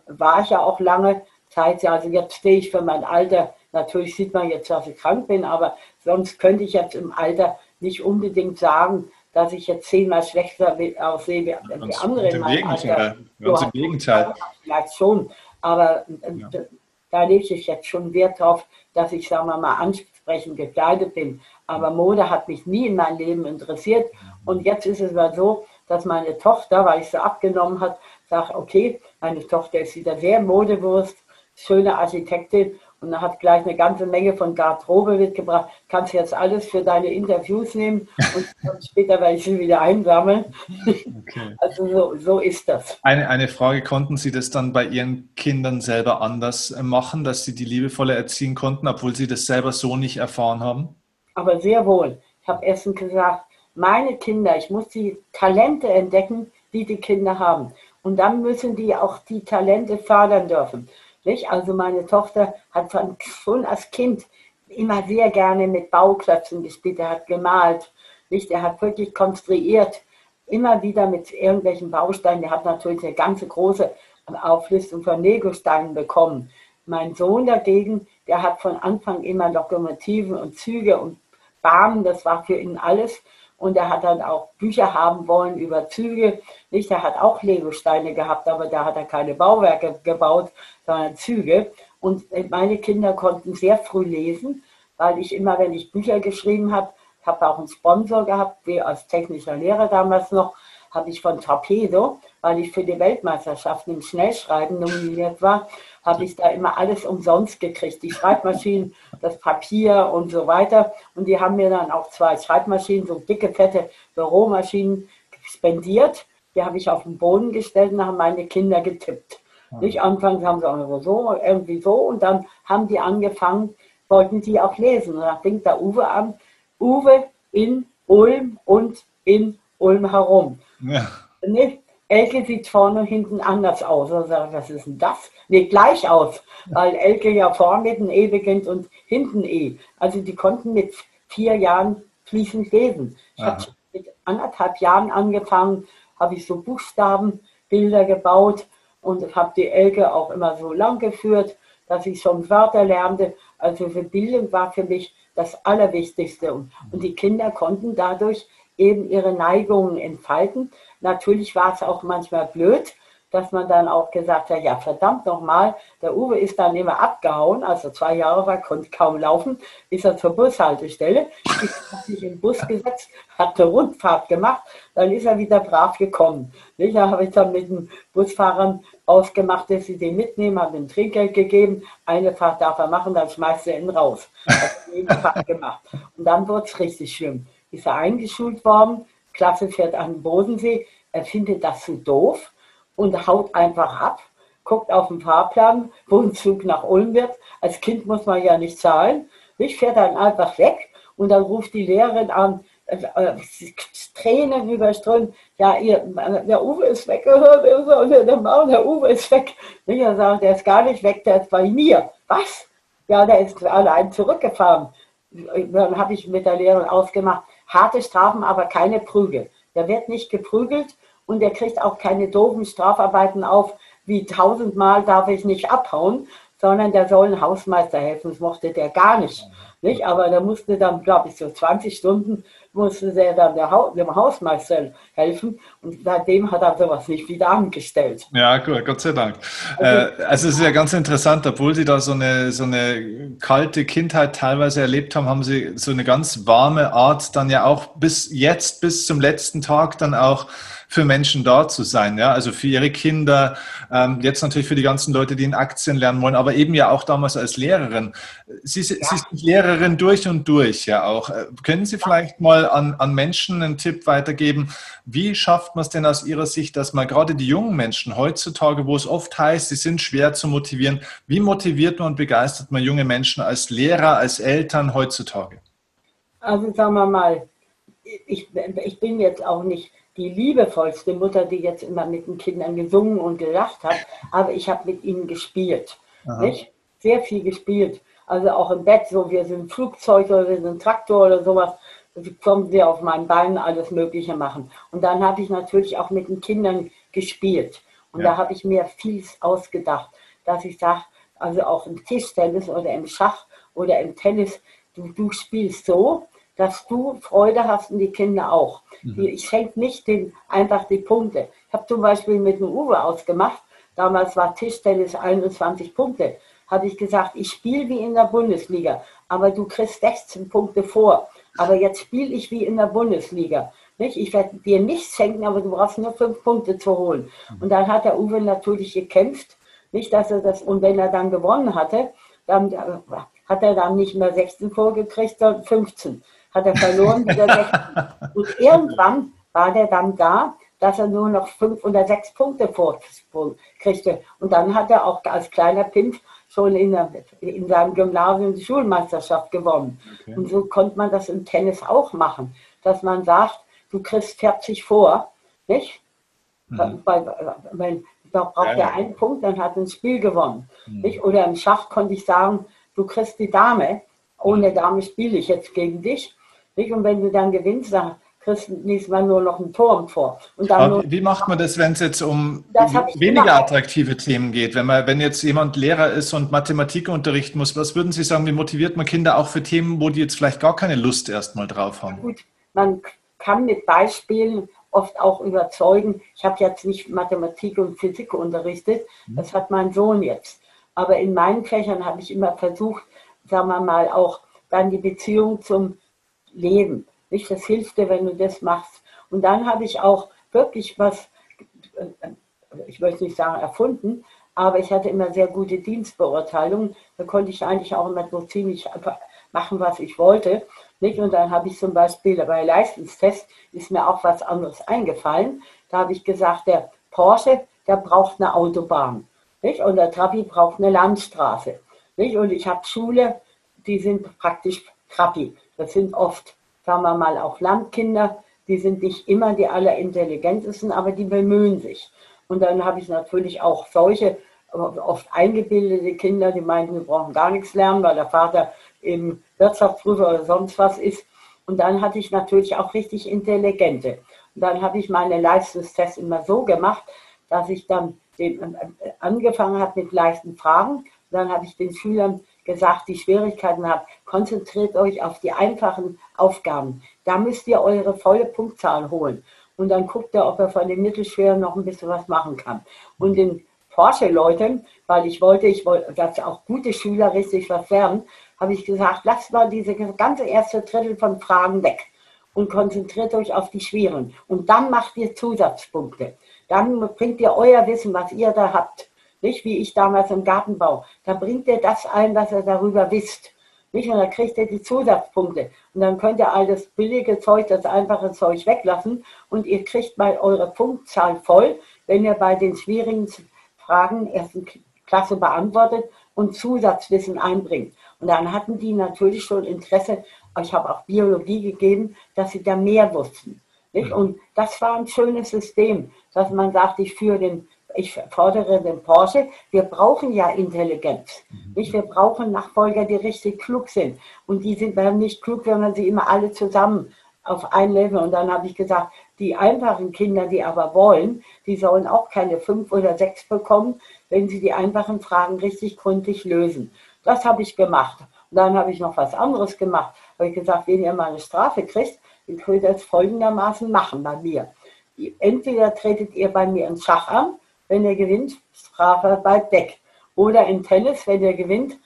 war ich ja auch lange Zeit. Also jetzt stehe ich für mein Alter Natürlich sieht man jetzt, dass ich krank bin, aber sonst könnte ich jetzt im Alter nicht unbedingt sagen, dass ich jetzt zehnmal schlechter aussehe wie, wie andere in meinem Alter. Ganz im Gegenteil. Vielleicht schon, aber äh, ja. da lege ich jetzt schon Wert drauf, dass ich, sagen wir mal, ansprechend gekleidet bin. Aber Mode hat mich nie in meinem Leben interessiert. Und jetzt ist es mal so, dass meine Tochter, weil ich sie abgenommen habe, sagt, okay, meine Tochter ist wieder sehr Modewurst, schöne Architektin und hat gleich eine ganze Menge von Garderobe mitgebracht. Kannst jetzt alles für deine Interviews nehmen und später werde ich sie wieder einsammeln. Okay. Also so, so ist das. Eine, eine Frage, konnten Sie das dann bei Ihren Kindern selber anders machen, dass Sie die liebevoller erziehen konnten, obwohl Sie das selber so nicht erfahren haben? Aber sehr wohl. Ich habe erstens gesagt, meine Kinder, ich muss die Talente entdecken, die die Kinder haben. Und dann müssen die auch die Talente fördern dürfen. Nicht? Also meine Tochter hat schon als Kind immer sehr gerne mit Bauklötzen gespielt. Er hat gemalt, nicht? er hat wirklich konstruiert, immer wieder mit irgendwelchen Bausteinen. Er hat natürlich eine ganze große Auflistung von Legosteinen bekommen. Mein Sohn dagegen, der hat von Anfang immer Lokomotiven und Züge und Bahnen, das war für ihn alles. Und er hat dann auch Bücher haben wollen über Züge. Nicht, er hat auch Legosteine gehabt, aber da hat er keine Bauwerke gebaut, sondern Züge. Und meine Kinder konnten sehr früh lesen, weil ich immer, wenn ich Bücher geschrieben habe, habe auch einen Sponsor gehabt, wie als technischer Lehrer damals noch, habe ich von Torpedo, weil ich für die Weltmeisterschaften im Schnellschreiben nominiert war, habe ich da immer alles umsonst gekriegt. Die Schreibmaschinen, das Papier und so weiter. Und die haben mir dann auch zwei Schreibmaschinen, so dicke, fette Büromaschinen spendiert. die habe ich auf den Boden gestellt und haben meine Kinder getippt. Ja. Nicht? Anfangs haben sie auch so, irgendwie so und dann haben die angefangen, wollten die auch lesen. Und da fängt der Uwe an, Uwe in Ulm und in Ulm herum. Ja. Nicht? Elke sieht vorne und hinten anders aus. Und sage, was ist denn das? Nee, gleich aus, weil Elke ja vorne mit einem E beginnt und hinten E. Also die konnten mit vier Jahren fließend lesen. Ich habe mit anderthalb Jahren angefangen, habe ich so Buchstabenbilder gebaut und habe die Elke auch immer so lang geführt, dass ich schon Wörter lernte. Also für Bildung war für mich das Allerwichtigste. Und die Kinder konnten dadurch eben ihre Neigungen entfalten. Natürlich war es auch manchmal blöd, dass man dann auch gesagt hat, ja verdammt nochmal, der Uwe ist dann immer abgehauen, also zwei Jahre war, konnte kaum laufen, ist er zur Bushaltestelle, ist sich den Bus gesetzt, hat eine Rundfahrt gemacht, dann ist er wieder brav gekommen. Da habe ich dann mit den Busfahrern ausgemacht, dass sie den mitnehmen, haben ihm Trinkgeld gegeben, eine Fahrt darf er machen, dann schmeißt er ihn raus. Hat jeden Fahrt gemacht. Und dann wurde es richtig schlimm. Ist er eingeschult worden, Klasse fährt an den Bodensee, er findet das so doof, und haut einfach ab, guckt auf den Fahrplan, wo ein Zug nach Ulm wird. Als Kind muss man ja nicht zahlen. Ich fährt dann einfach weg und dann ruft die Lehrerin an, äh, äh, Tränen überströmt, ja, ihr, der Uwe ist Mann, der Uwe ist weg. Ich sage, der ist gar nicht weg, der ist bei mir. Was? Ja, der ist allein zurückgefahren. Dann habe ich mit der Lehrerin ausgemacht, harte Strafen, aber keine Prügel. Der wird nicht geprügelt, und er kriegt auch keine doofen Strafarbeiten auf, wie tausendmal darf ich nicht abhauen, sondern der soll ein Hausmeister helfen. Das mochte der gar nicht. Nicht? Aber der musste dann, glaube ich, so 20 Stunden musste der dann der ha dem Hausmeister helfen und seitdem hat er sowas nicht wieder angestellt. Ja, gut, Gott sei Dank. Also, äh, also es ist ja ganz interessant, obwohl Sie da so eine, so eine kalte Kindheit teilweise erlebt haben, haben Sie so eine ganz warme Art dann ja auch bis jetzt, bis zum letzten Tag dann auch für Menschen da zu sein, ja, also für ihre Kinder, ähm, jetzt natürlich für die ganzen Leute, die in Aktien lernen wollen, aber eben ja auch damals als Lehrerin. Sie, ja. Sie sind Lehrerin durch und durch ja auch. Äh, können Sie vielleicht mal an, an Menschen einen Tipp weitergeben? Wie schafft man es denn aus Ihrer Sicht, dass man gerade die jungen Menschen heutzutage, wo es oft heißt, sie sind schwer zu motivieren, wie motiviert man und begeistert man junge Menschen als Lehrer, als Eltern heutzutage? Also sagen wir mal, ich, ich bin jetzt auch nicht die liebevollste Mutter, die jetzt immer mit den Kindern gesungen und gelacht hat, aber ich habe mit ihnen gespielt. Nicht? Sehr viel gespielt. Also auch im Bett, so wir sind Flugzeug oder wir sind Traktor oder sowas, kommen sie auf meinen Beinen alles Mögliche machen. Und dann habe ich natürlich auch mit den Kindern gespielt. Und ja. da habe ich mir vieles ausgedacht, dass ich sage, also auch im Tischtennis oder im Schach oder im Tennis, du, du spielst so, dass du Freude hast und die Kinder auch. Mhm. Ich schenke nicht den, einfach die Punkte. Ich habe zum Beispiel mit einem Uwe ausgemacht, damals war Tischtennis 21 Punkte, habe ich gesagt, ich spiele wie in der Bundesliga, aber du kriegst 16 Punkte vor. Aber jetzt spiele ich wie in der Bundesliga. Nicht? Ich werde dir nichts schenken, aber du brauchst nur fünf Punkte zu holen. Mhm. Und dann hat der Uwe natürlich gekämpft. Nicht, dass er das, und wenn er dann gewonnen hatte, dann äh, hat er dann nicht mehr 16 vorgekriegt, sondern 15 hat er verloren, wieder 16. Und irgendwann war der dann da, dass er nur noch fünf oder sechs Punkte vorkriegte. Und dann hat er auch als kleiner Pimp schon in, der, in seinem Gymnasium die Schulmeisterschaft gewonnen. Okay. Und so konnte man das im Tennis auch machen, dass man sagt, du kriegst 40 vor, nicht? Mhm. Weil, wenn, da braucht ja, er einen Punkt, dann hat er ein Spiel gewonnen. Mhm. Nicht? Oder im Schach konnte ich sagen, du kriegst die Dame, ohne Dame spiele ich jetzt gegen dich. Nicht? Und wenn du dann gewinnst, dann kriegst du diesmal nur noch einen Turm vor. wie macht man das, wenn es jetzt um weniger attraktive Themen geht? Wenn, man, wenn jetzt jemand Lehrer ist und Mathematik unterrichten muss, was würden Sie sagen, wie motiviert man Kinder auch für Themen, wo die jetzt vielleicht gar keine Lust erstmal drauf haben? Gut, man kann mit Beispielen oft auch überzeugen. Ich habe jetzt nicht Mathematik und Physik unterrichtet, mhm. das hat mein Sohn jetzt. Aber in meinen Fächern habe ich immer versucht, sagen wir mal, auch dann die Beziehung zum Leben. Nicht? Das hilft dir, wenn du das machst. Und dann habe ich auch wirklich was, äh, ich möchte nicht sagen erfunden, aber ich hatte immer sehr gute Dienstbeurteilungen. Da konnte ich eigentlich auch immer so ziemlich machen, was ich wollte. Nicht? Und dann habe ich zum Beispiel bei Leistungstest ist mir auch was anderes eingefallen. Da habe ich gesagt, der Porsche, der braucht eine Autobahn. Nicht? Und der Trabi braucht eine Landstraße. Nicht? Und ich habe Schule, die sind praktisch Trabi. Das sind oft, sagen wir mal, auch Landkinder. Die sind nicht immer die allerintelligentesten, aber die bemühen sich. Und dann habe ich natürlich auch solche oft eingebildete Kinder, die meinten, wir brauchen gar nichts lernen, weil der Vater im Wirtschaftsprüfer oder sonst was ist. Und dann hatte ich natürlich auch richtig intelligente. Und dann habe ich meine Leistungstests immer so gemacht, dass ich dann den, äh, angefangen habe mit leichten Fragen. Dann habe ich den Schülern gesagt, die Schwierigkeiten haben, konzentriert euch auf die einfachen Aufgaben. Da müsst ihr eure volle Punktzahl holen. Und dann guckt er, ob er von den Mittelschweren noch ein bisschen was machen kann. Und den Porsche-Leuten, weil ich wollte, ich wollte, dass auch gute Schüler richtig was lernen, habe ich gesagt, lasst mal diese ganze erste Drittel von Fragen weg und konzentriert euch auf die schweren. Und dann macht ihr Zusatzpunkte. Dann bringt ihr euer Wissen, was ihr da habt. Nicht wie ich damals im Gartenbau. Da bringt ihr das ein, was ihr darüber wisst. Nicht? Und dann kriegt ihr die Zusatzpunkte. Und dann könnt ihr all das billige Zeug, das einfache Zeug weglassen. Und ihr kriegt mal eure Punktzahl voll, wenn ihr bei den schwierigen Fragen ersten Klasse beantwortet und Zusatzwissen einbringt. Und dann hatten die natürlich schon Interesse, ich habe auch Biologie gegeben, dass sie da mehr wussten. Nicht? Und das war ein schönes System, dass man sagt, ich führe den, ich fordere den Porsche, wir brauchen ja Intelligenz. Nicht? Wir brauchen Nachfolger, die richtig klug sind. Und die sind dann nicht klug, wenn man sie immer alle zusammen auf ein Level. Und dann habe ich gesagt, die einfachen Kinder, die aber wollen, die sollen auch keine fünf oder sechs bekommen, wenn sie die einfachen Fragen richtig gründlich lösen. Das habe ich gemacht. Und dann habe ich noch was anderes gemacht. Habe ich gesagt, wenn ihr mal eine Strafe kriegt, dann könnt ihr das folgendermaßen machen bei mir. Entweder tretet ihr bei mir ins Schach an, wenn ihr gewinnt, Strafarbeit weg. Oder im Tennis, wenn ihr gewinnt,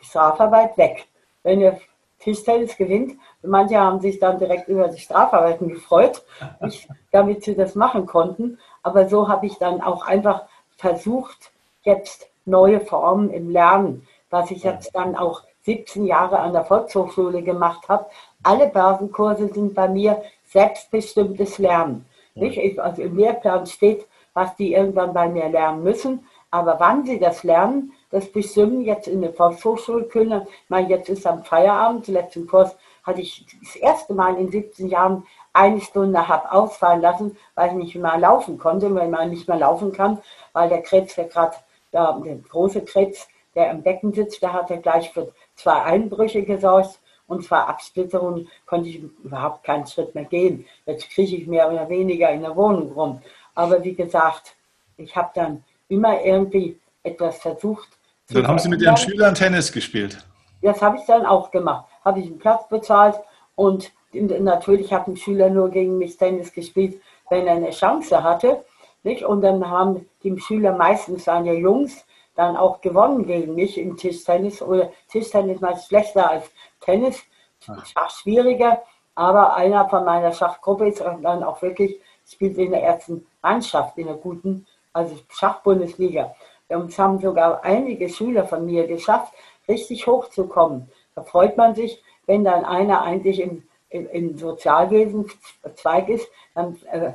Strafarbeit weg. Wenn ihr Tischtennis gewinnt. Manche haben sich dann direkt über die Strafarbeiten gefreut, ich, damit sie das machen konnten. Aber so habe ich dann auch einfach versucht, jetzt neue Formen im Lernen, was ich jetzt dann auch 17 Jahre an der Volkshochschule gemacht habe. Alle Börsenkurse sind bei mir selbstbestimmtes Lernen. Nicht? Also im Lehrplan steht, was die irgendwann bei mir lernen müssen. Aber wann sie das lernen, das bestimmen jetzt in der Volkshochschule können. Mal jetzt ist am Feierabend, letzten Kurs hatte ich das erste Mal in 17 Jahren eine Stunde habe ausfallen lassen, weil ich nicht mehr laufen konnte, weil man nicht mehr laufen kann, weil der Krebs, der gerade, der, der große Krebs, der im Becken sitzt, der hat ja gleich für zwei Einbrüche gesorgt und zwei Absplitterungen, konnte ich überhaupt keinen Schritt mehr gehen. Jetzt kriege ich mehr oder weniger in der Wohnung rum. Aber wie gesagt, ich habe dann immer irgendwie etwas versucht, dann haben Sie mit Ihren Schülern Tennis gespielt? Das habe ich dann auch gemacht. Habe ich einen Platz bezahlt und natürlich hat ein Schüler nur gegen mich Tennis gespielt, wenn er eine Chance hatte. Nicht? Und dann haben die Schüler meistens seine Jungs dann auch gewonnen gegen mich im Tischtennis. Oder Tischtennis meist schlechter als Tennis, ah. Schach schwieriger. Aber einer von meiner Schachgruppe ist dann auch wirklich, spielt in der ersten Mannschaft, in der guten, also Schachbundesliga. Und es haben sogar einige Schüler von mir geschafft, richtig hochzukommen. Da freut man sich, wenn dann einer eigentlich im, im, im Sozialwesen ist, dann äh,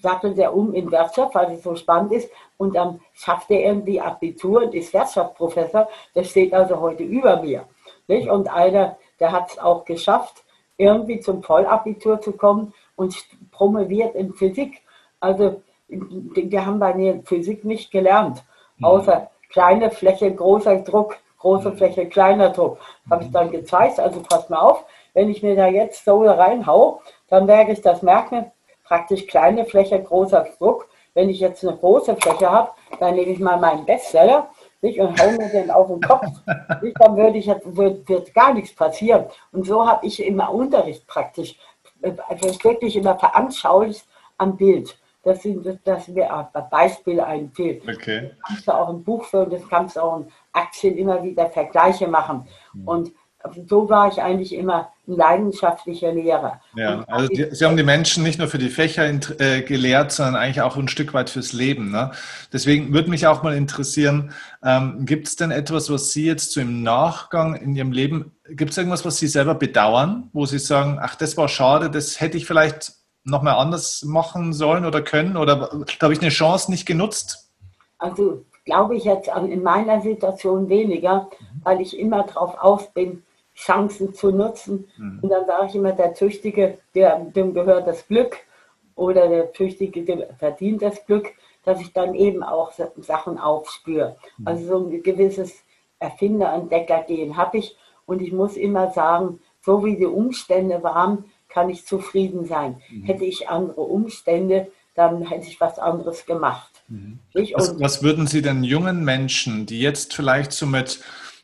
sattelt er um in Wirtschaft, weil es so spannend ist, und dann schafft er irgendwie Abitur und ist Wirtschaftsprofessor. Der steht also heute über mir. Nicht? Und einer, der hat es auch geschafft, irgendwie zum Vollabitur zu kommen und promoviert in Physik. Also, die haben bei mir Physik nicht gelernt. Mhm. außer kleine Fläche, großer Druck, große mhm. Fläche, kleiner Druck. Habe ich dann gezeigt, also pass mal auf, wenn ich mir da jetzt so reinhau, dann werde ich das merken, praktisch kleine Fläche, großer Druck. Wenn ich jetzt eine große Fläche habe, dann nehme ich mal meinen Bestseller nicht, und hau mir den auf den Kopf. Nicht, dann würde ich, wird, wird gar nichts passieren. Und so habe ich immer Unterricht praktisch, also wirklich immer veranschaulicht am Bild. Das sind, das mir ein Beispiel einfällt. Okay. Das kannst du auch im Buch führen, das kannst du auch in Aktien immer wieder Vergleiche machen. Mhm. Und so war ich eigentlich immer ein leidenschaftlicher Lehrer. Ja, also die, Sie haben die Menschen nicht nur für die Fächer äh, gelehrt, sondern eigentlich auch ein Stück weit fürs Leben. Ne? Deswegen würde mich auch mal interessieren, ähm, gibt es denn etwas, was Sie jetzt so im Nachgang in Ihrem Leben, gibt es irgendwas, was Sie selber bedauern, wo Sie sagen, ach, das war schade, das hätte ich vielleicht nochmal anders machen sollen oder können? Oder habe ich eine Chance nicht genutzt? Also glaube ich jetzt in meiner Situation weniger, mhm. weil ich immer darauf aus bin, Chancen zu nutzen. Mhm. Und dann sage ich immer, der Tüchtige, der, dem gehört das Glück oder der Tüchtige, dem verdient das Glück, dass ich dann eben auch Sachen aufspüre. Mhm. Also so ein gewisses Erfinder-Entdecker-Gehen habe ich. Und ich muss immer sagen, so wie die Umstände waren, kann ich zufrieden sein. Mhm. Hätte ich andere Umstände, dann hätte ich was anderes gemacht. Mhm. Was, was, würden Sie denn jungen Menschen, die jetzt vielleicht so mit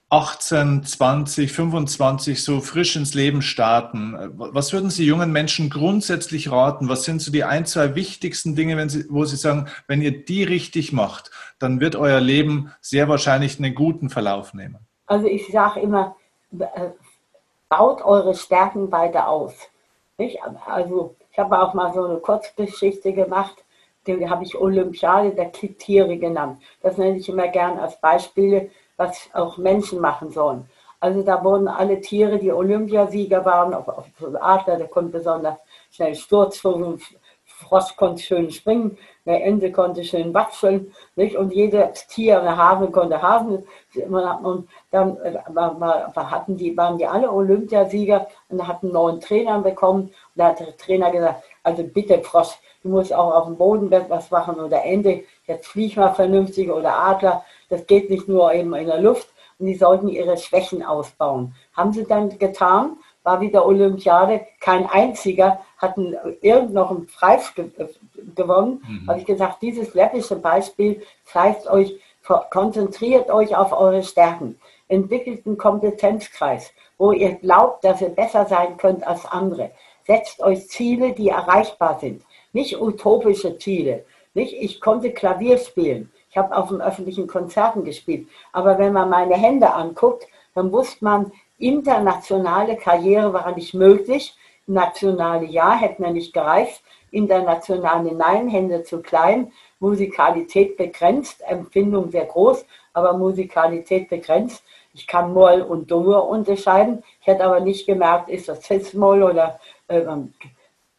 18, 20, 25 so frisch ins Leben starten, was würden Sie jungen Menschen grundsätzlich raten? Was sind so die ein, zwei wichtigsten Dinge, wenn Sie, wo Sie sagen, wenn ihr die richtig macht, dann wird euer Leben sehr wahrscheinlich einen guten Verlauf nehmen? Also ich sage immer, äh, baut eure Stärken weiter aus. Nicht? Also ich habe auch mal so eine Kurzgeschichte gemacht, die habe ich Olympiade der Tiere genannt. Das nenne ich immer gern als Beispiele, was auch Menschen machen sollen. Also da wurden alle Tiere, die Olympiasieger waren, auf, auf Adler, der konnte besonders schnell Sturzvogel, Frosch konnte schön springen, eine Ente konnte schön watscheln, nicht? und jedes Tier, eine Hase konnte Hasen. Und dann äh, hatten die, waren die alle Olympiasieger und hatten einen neuen Trainer bekommen. Und da hat der Trainer gesagt, also bitte Frosch, du musst auch auf dem Boden was machen oder Ente, jetzt flieg mal vernünftig oder Adler. Das geht nicht nur eben in der Luft. Und die sollten ihre Schwächen ausbauen. Haben sie dann getan war wieder Olympiade. Kein einziger hat irgend noch einen Preis ge gewonnen. Mhm. Habe ich gesagt, dieses läppische Beispiel zeigt euch, konzentriert euch auf eure Stärken. Entwickelt einen Kompetenzkreis, wo ihr glaubt, dass ihr besser sein könnt als andere. Setzt euch Ziele, die erreichbar sind. Nicht utopische Ziele. Nicht, ich konnte Klavier spielen. Ich habe auf den öffentlichen Konzerten gespielt. Aber wenn man meine Hände anguckt, dann wusste man, Internationale Karriere war nicht möglich. Nationale ja, hätten wir nicht gereicht. Internationale nein, Hände zu klein. Musikalität begrenzt, Empfindung sehr groß, aber Musikalität begrenzt. Ich kann Moll und Dur unterscheiden. Ich hätte aber nicht gemerkt, ist das Cis-Moll oder äh,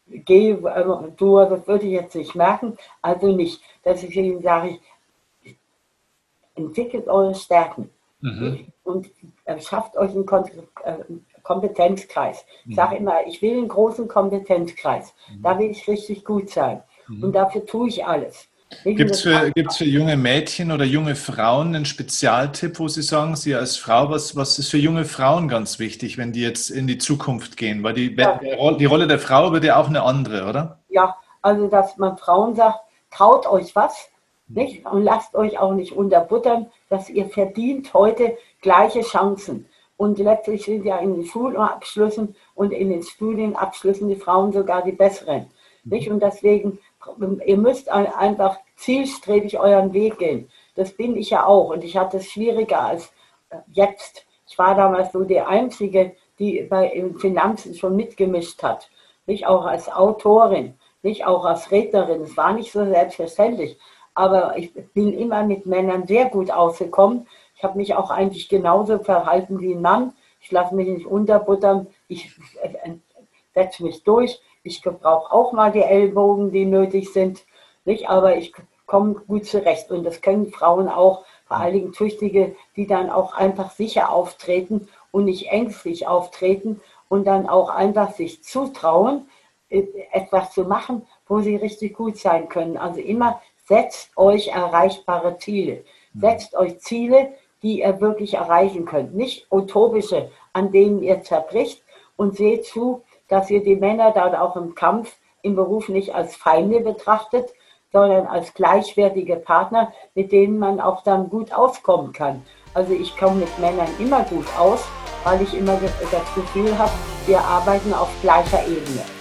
G-Dur, das würde ich jetzt nicht merken. Also nicht. Deswegen sage ich, entwickelt eure Stärken. Mhm. Und schafft euch einen äh, Kompetenzkreis. Ich sage mhm. immer, ich will einen großen Kompetenzkreis. Mhm. Da will ich richtig gut sein. Mhm. Und dafür tue ich alles. Gibt es für, für junge Mädchen oder junge Frauen einen Spezialtipp, wo Sie sagen, Sie als Frau, was, was ist für junge Frauen ganz wichtig, wenn die jetzt in die Zukunft gehen? Weil die, ja. die Rolle der Frau wird ja auch eine andere, oder? Ja, also dass man Frauen sagt, traut euch was, nicht? Und lasst euch auch nicht unterbuttern, dass ihr verdient heute gleiche Chancen. Und letztlich sind ja in den Schulabschlüssen und in den Studienabschlüssen die Frauen sogar die besseren. Nicht? Und deswegen, ihr müsst einfach zielstrebig euren Weg gehen. Das bin ich ja auch. Und ich hatte es schwieriger als äh, jetzt. Ich war damals so die Einzige, die bei Finanzen schon mitgemischt hat. Nicht auch als Autorin, nicht auch als Rednerin. Es war nicht so selbstverständlich aber ich bin immer mit Männern sehr gut ausgekommen. Ich habe mich auch eigentlich genauso verhalten wie ein Mann. Ich lasse mich nicht unterbuttern, ich setze mich durch. Ich brauche auch mal die Ellbogen, die nötig sind. Nicht? Aber ich komme gut zurecht. Und das können Frauen auch, vor allen Dingen Tüchtige, die dann auch einfach sicher auftreten und nicht ängstlich auftreten und dann auch einfach sich zutrauen, äh, etwas zu machen, wo sie richtig gut sein können. Also immer Setzt euch erreichbare Ziele. Mhm. Setzt euch Ziele, die ihr wirklich erreichen könnt. Nicht utopische, an denen ihr zerbricht. Und seht zu, dass ihr die Männer dann auch im Kampf, im Beruf nicht als Feinde betrachtet, sondern als gleichwertige Partner, mit denen man auch dann gut auskommen kann. Also ich komme mit Männern immer gut aus, weil ich immer das Gefühl habe, wir arbeiten auf gleicher Ebene.